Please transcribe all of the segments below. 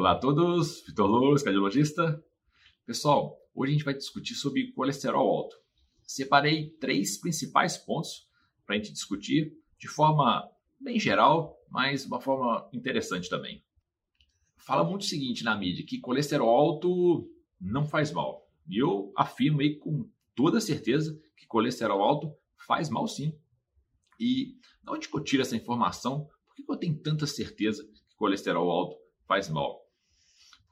Olá a todos, Vitor Louros, cardiologista. Pessoal, hoje a gente vai discutir sobre colesterol alto. Separei três principais pontos para a gente discutir de forma bem geral, mas uma forma interessante também. Fala muito o seguinte na mídia, que colesterol alto não faz mal. E eu afirmo aí com toda certeza que colesterol alto faz mal sim. E de onde eu tiro essa informação? Por que eu tenho tanta certeza que colesterol alto faz mal?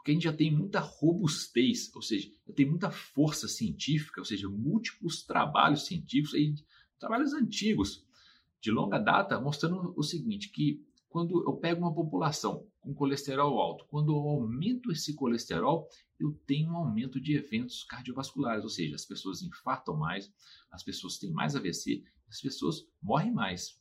Porque a gente já tem muita robustez, ou seja, já tem muita força científica, ou seja, múltiplos trabalhos científicos, aí, trabalhos antigos, de longa data, mostrando o seguinte, que quando eu pego uma população com colesterol alto, quando eu aumento esse colesterol, eu tenho um aumento de eventos cardiovasculares, ou seja, as pessoas infartam mais, as pessoas têm mais AVC, as pessoas morrem mais.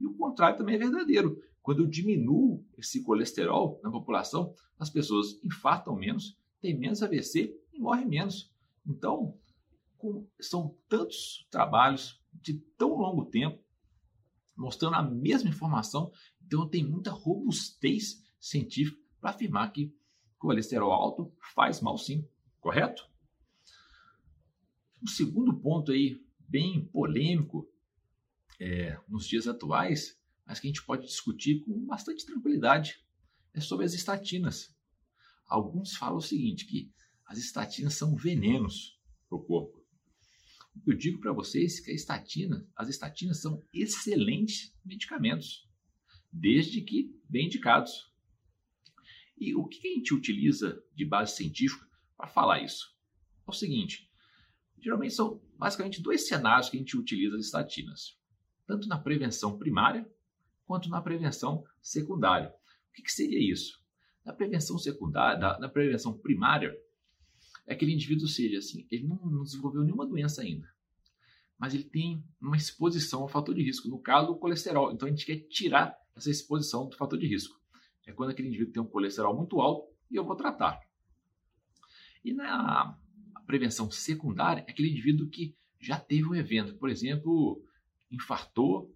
E o contrário também é verdadeiro. Quando eu diminuo esse colesterol na população, as pessoas infartam menos, têm menos AVC e morrem menos. Então, com, são tantos trabalhos de tão longo tempo mostrando a mesma informação, então tem muita robustez científica para afirmar que colesterol alto faz mal sim, correto? O segundo ponto aí, bem polêmico é, nos dias atuais, mas que a gente pode discutir com bastante tranquilidade, é sobre as estatinas. Alguns falam o seguinte, que as estatinas são venenos para o corpo. Eu digo para vocês que a estatina, as estatinas são excelentes medicamentos, desde que bem indicados. E o que a gente utiliza de base científica para falar isso? É o seguinte: geralmente são basicamente dois cenários que a gente utiliza as estatinas, tanto na prevenção primária quanto na prevenção secundária. O que, que seria isso? Na prevenção secundária, na prevenção primária, é aquele indivíduo, seja assim, ele não, não desenvolveu nenhuma doença ainda, mas ele tem uma exposição ao fator de risco, no caso, o colesterol. Então a gente quer tirar essa exposição do fator de risco é quando aquele indivíduo tem um colesterol muito alto e eu vou tratar. E na prevenção secundária é aquele indivíduo que já teve um evento, por exemplo, infartou,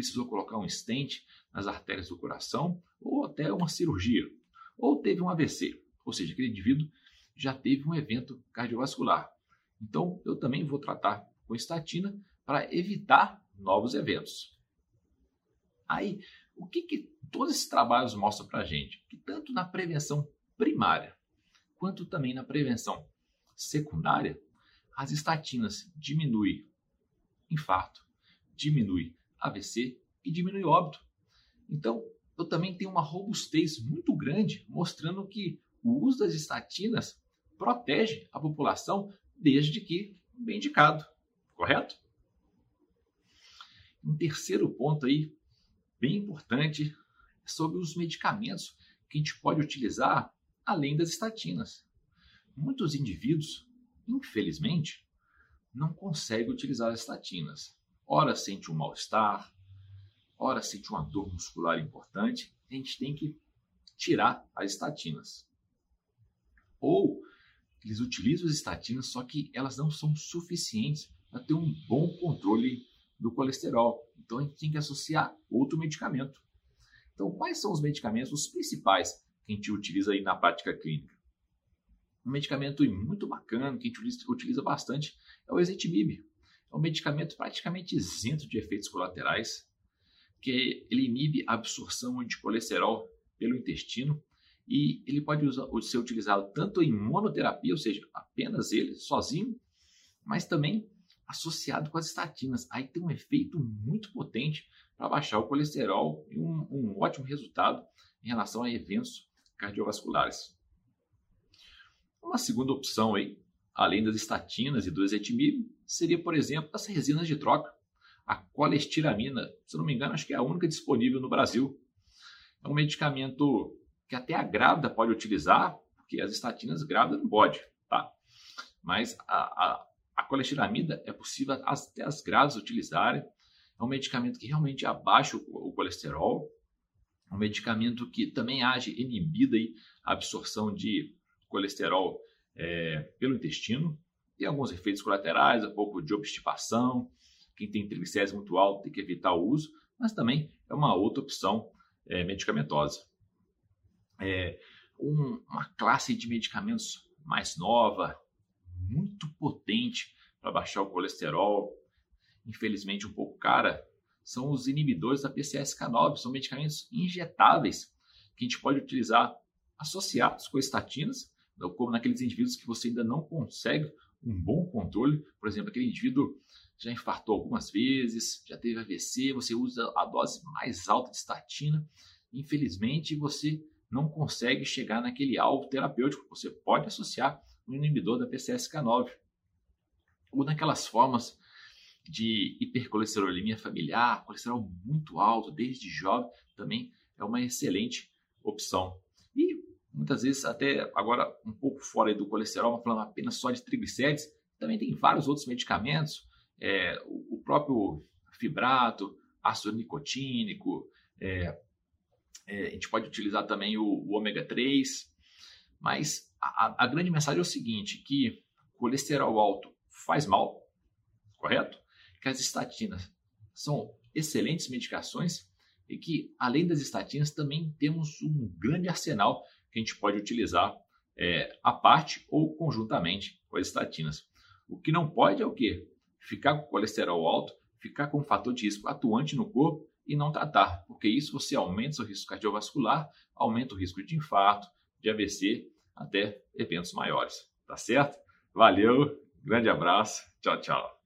precisou colocar um stent nas artérias do coração, ou até uma cirurgia, ou teve um AVC, ou seja, aquele indivíduo já teve um evento cardiovascular. Então, eu também vou tratar com estatina para evitar novos eventos. Aí, o que, que todos esses trabalhos mostram para a gente? Que tanto na prevenção primária quanto também na prevenção secundária, as estatinas diminuem infarto, diminui AVC e diminui óbito. Então, eu também tenho uma robustez muito grande mostrando que o uso das estatinas protege a população desde que bem indicado, correto? Um terceiro ponto aí bem importante sobre os medicamentos que a gente pode utilizar além das estatinas. Muitos indivíduos, infelizmente, não conseguem utilizar as estatinas. Ora sente um mal-estar, ora sente uma dor muscular importante, a gente tem que tirar as estatinas. Ou eles utilizam as estatinas, só que elas não são suficientes para ter um bom controle do colesterol. Então a gente tem que associar outro medicamento. Então, quais são os medicamentos, os principais que a gente utiliza aí na prática clínica? Um medicamento muito bacana que a gente utiliza bastante é o ezetimibe. É um medicamento praticamente isento de efeitos colaterais, que ele inibe a absorção de colesterol pelo intestino e ele pode usar, ser utilizado tanto em monoterapia, ou seja, apenas ele sozinho, mas também associado com as estatinas. Aí tem um efeito muito potente para baixar o colesterol e um, um, ótimo resultado em relação a eventos cardiovasculares. Uma segunda opção aí, além das estatinas e do ezetimibe, seria, por exemplo, as resinas de troca. A colestiramina, se não me engano, acho que é a única disponível no Brasil. É um medicamento que até a grávida pode utilizar, porque as estatinas grávidas não pode, tá? Mas a, a a é possível até as grávidas utilizarem. É um medicamento que realmente abaixa o, colesterol. É um medicamento que também age inibindo a absorção de colesterol é, pelo intestino. Tem alguns efeitos colaterais, um pouco de obstipação. Quem tem triglicérides muito alto tem que evitar o uso, mas também é uma outra opção é, medicamentosa. É, um, uma classe de medicamentos mais nova, muito potente para baixar o colesterol, infelizmente um pouco cara, são os inibidores da PCSK9, são medicamentos injetáveis que a gente pode utilizar associados com estatinas, como naqueles indivíduos que você ainda não consegue um bom controle, por exemplo, aquele indivíduo já infartou algumas vezes, já teve AVC, você usa a dose mais alta de estatina, infelizmente você não consegue chegar naquele alvo terapêutico. Você pode associar um inibidor da PCSK9 ou naquelas formas de hipercolesterolemia familiar, colesterol muito alto desde jovem, também é uma excelente opção. Muitas vezes até agora um pouco fora do colesterol, falando apenas só de triglicérides, também tem vários outros medicamentos, é, o, o, próprio fibrato, ácido nicotínico, é, é, a gente pode utilizar também o, o ômega 3, mas a, a, grande mensagem é o seguinte, que colesterol alto faz mal, correto? Que as estatinas são excelentes medicações e que, além das estatinas, também temos um grande arsenal que a gente pode utilizar é, à parte ou conjuntamente com as estatinas. O que não pode é o quê? Ficar com colesterol alto, ficar com um fator de risco atuante no corpo e não tratar, porque isso você aumenta seu risco cardiovascular, aumenta o risco de infarto, de AVC, até eventos maiores. Tá certo? Valeu, grande abraço, tchau, tchau.